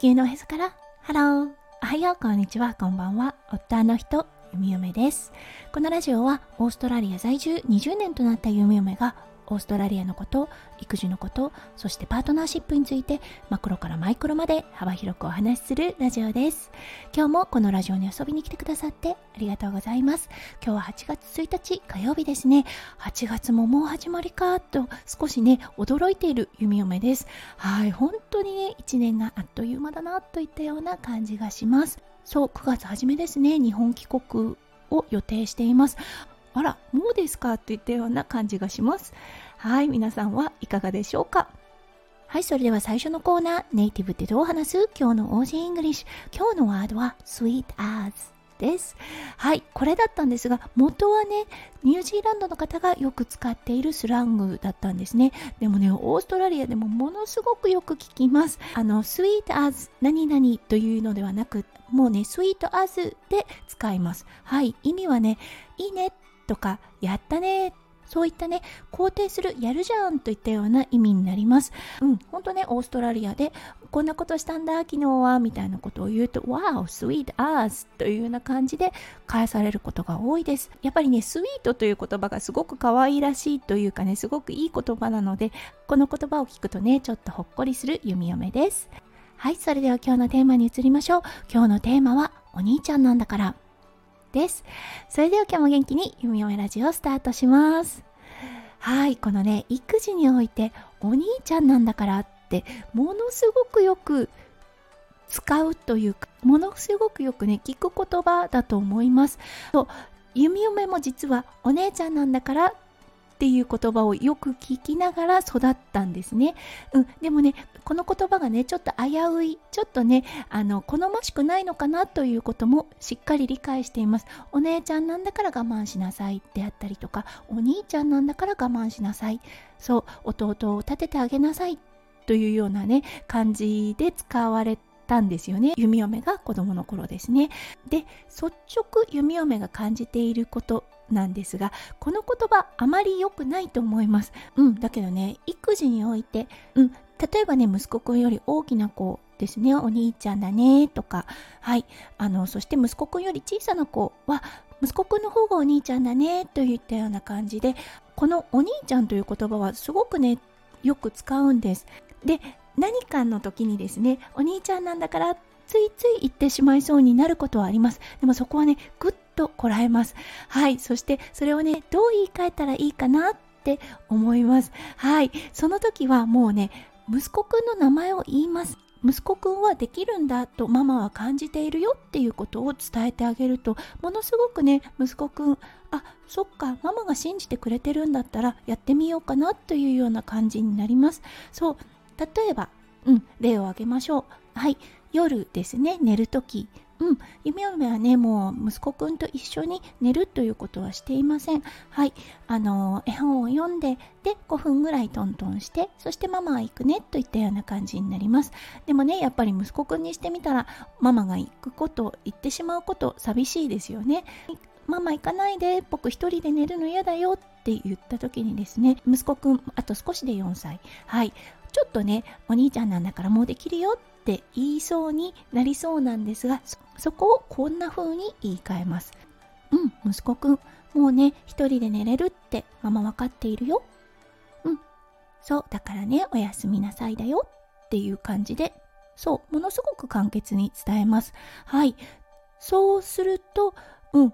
地球のへそから。ハローおはよう。こんにちは。こんばんは。夫の人ゆみゆめです。このラジオはオーストラリア在住20年となったゆみゆめがオーストラリアのこと育児のことそしてパートナーシップについてマクロからマイクロまで幅広くお話しするラジオです。今日もこのラジオに遊びに来てくださってありがとうございます。今日は8月1日火曜日ですね。8月ももう始まりかと少しね驚いている弓嫁です。はい本当にね1年があっという間だなといったような感じがします。そう9月初めですね。日本帰国を予定しています。あら、もうですかといったような感じがします。はい、皆さんはいかがでしょうか？はい、それでは最初のコーナー、ネイティブってどう話す？今日の Aussie English。今日のワードは sweet as です。はい、これだったんですが、元はね、ニュージーランドの方がよく使っているスラングだったんですね。でもね、オーストラリアでもものすごくよく聞きます。あの、sweet as 何々というのではなく、もうね、sweet as で使います。はい、意味はね、いいねとか、やったねそういったね、肯定する、やるじゃんといったような意味になります。うん、ほんとね、オーストラリアで、こんなことしたんだ、昨日は、みたいなことを言うと、Wow, sweet as というような感じで返されることが多いです。やっぱりね、スイートという言葉がすごく可愛らしいというかね、すごくいい言葉なので、この言葉を聞くとね、ちょっとほっこりする弓嫁です。はい、それでは今日のテーマに移りましょう。今日のテーマは、お兄ちゃんなんだから。です。それでは今日も元気に弓嫁ラジオをスタートします。はい、このね、育児においてお兄ちゃんなんだからってものすごくよく使うというか、ものすごくよくね、聞く言葉だと思います。そう弓嫁も実はお姉ちゃんなんだからっていう言葉をよく聞きながら育ったんですね。うん、でもね、この言葉がね、ちょっと危うい、ちょっとね、あの、好ましくないのかなということもしっかり理解しています。お姉ちゃんなんだから我慢しなさいであったりとか、お兄ちゃんなんだから我慢しなさい。そう、弟を立ててあげなさいというようなね、感じで使われたんですよね弓嫁が子供の頃ですねで率直弓嫁が感じていることなんですがこの言葉あまり良くないと思います。うんだけどね育児においてうん例えばね息子くんより大きな子ですね。お兄ちゃんだねとかはいあのそして息子くんより小さな子は息子くんの方がお兄ちゃんだねといったような感じでこのお兄ちゃんという言葉はすごくねよく使うんです。で何かの時にですねお兄ちゃんなんだからついつい言ってしまいそうになることはあります。でもそこはねぐっとこらえます。はい。そしてそれをね、どう言い換えたらいいかなって思います。はい。その時はもうね、息子くんの名前を言います。息子くんはできるんだとママは感じているよっていうことを伝えてあげるとものすごくね息子くんあそっかママが信じてくれてるんだったらやってみようかなというような感じになりますそう例えばうん例を挙げましょうはい夜ですね寝るときうん、夢嫁はね、もう息子くんと一緒に寝るということはしていません。はい、あの絵本を読んで、で、5分ぐらいトントンして、そしてママは行くねといったような感じになります。でもね、やっぱり息子くんにしてみたら、ママが行くこと、行ってしまうこと、寂しいですよね。ママ行かないで、僕一人で寝るの嫌だよって言った時にですね、息子くん、あと少しで4歳。はい、ちょっとね、お兄ちゃんなんだからもうできるよって言いそうになりそうなんですが、そこをこんな風に言い換えます。うん、息子くん、もうね、一人で寝れるってママ分かっているよ。うん、そう、だからね、おやすみなさいだよっていう感じで、そう、ものすごく簡潔に伝えます。はい。そうすると、うん、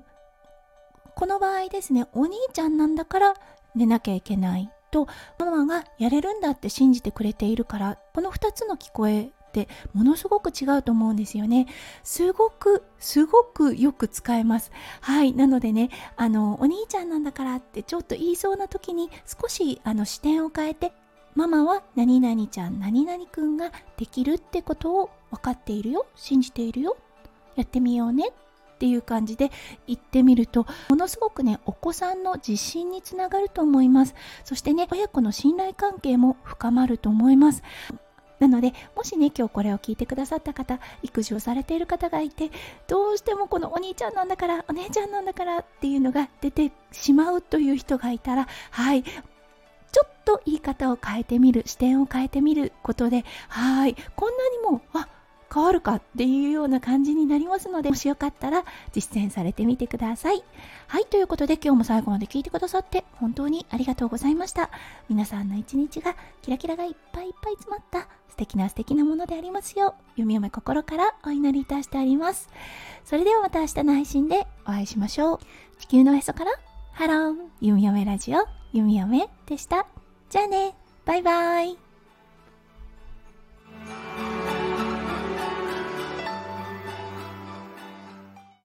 この場合ですね、お兄ちゃんなんだから寝なきゃいけないと、ママがやれるんだって信じてくれているから、この2つの聞こえってものすごく違うと思うんですよね。すごくすごくよく使えます。はい。なのでね、あの、お兄ちゃんなんだからってちょっと言いそうな時に少しあの視点を変えて、ママは何々ちゃん、何々くんができるってことを分かっているよ、信じているよ、やってみようねっていう感じで言ってみるとものすごくねお子さんの自信につながると思います。そしてね親子の信頼関係も深まると思います。なので、もしね、今日これを聞いてくださった方、育児をされている方がいて、どうしてもこのお兄ちゃんなんだから、お姉ちゃんなんだからっていうのが出てしまうという人がいたら、はい、ちょっと言い方を変えてみる、視点を変えてみることで、はい、こんなにも、あ、変わるかっていうような感じになりますので、もしよかったら実践されてみてください。はい、ということで今日も最後まで聞いてくださって本当にありがとうございました。皆さんの一日がキラキラがいっぱいいっぱい詰まった素敵な素敵なものでありますよう、弓嫁心からお祈りいたしております。それではまた明日の配信でお会いしましょう。地球のへそから、ハロー、弓嫁ラジオ、弓嫁でした。じゃあね、バイバイ。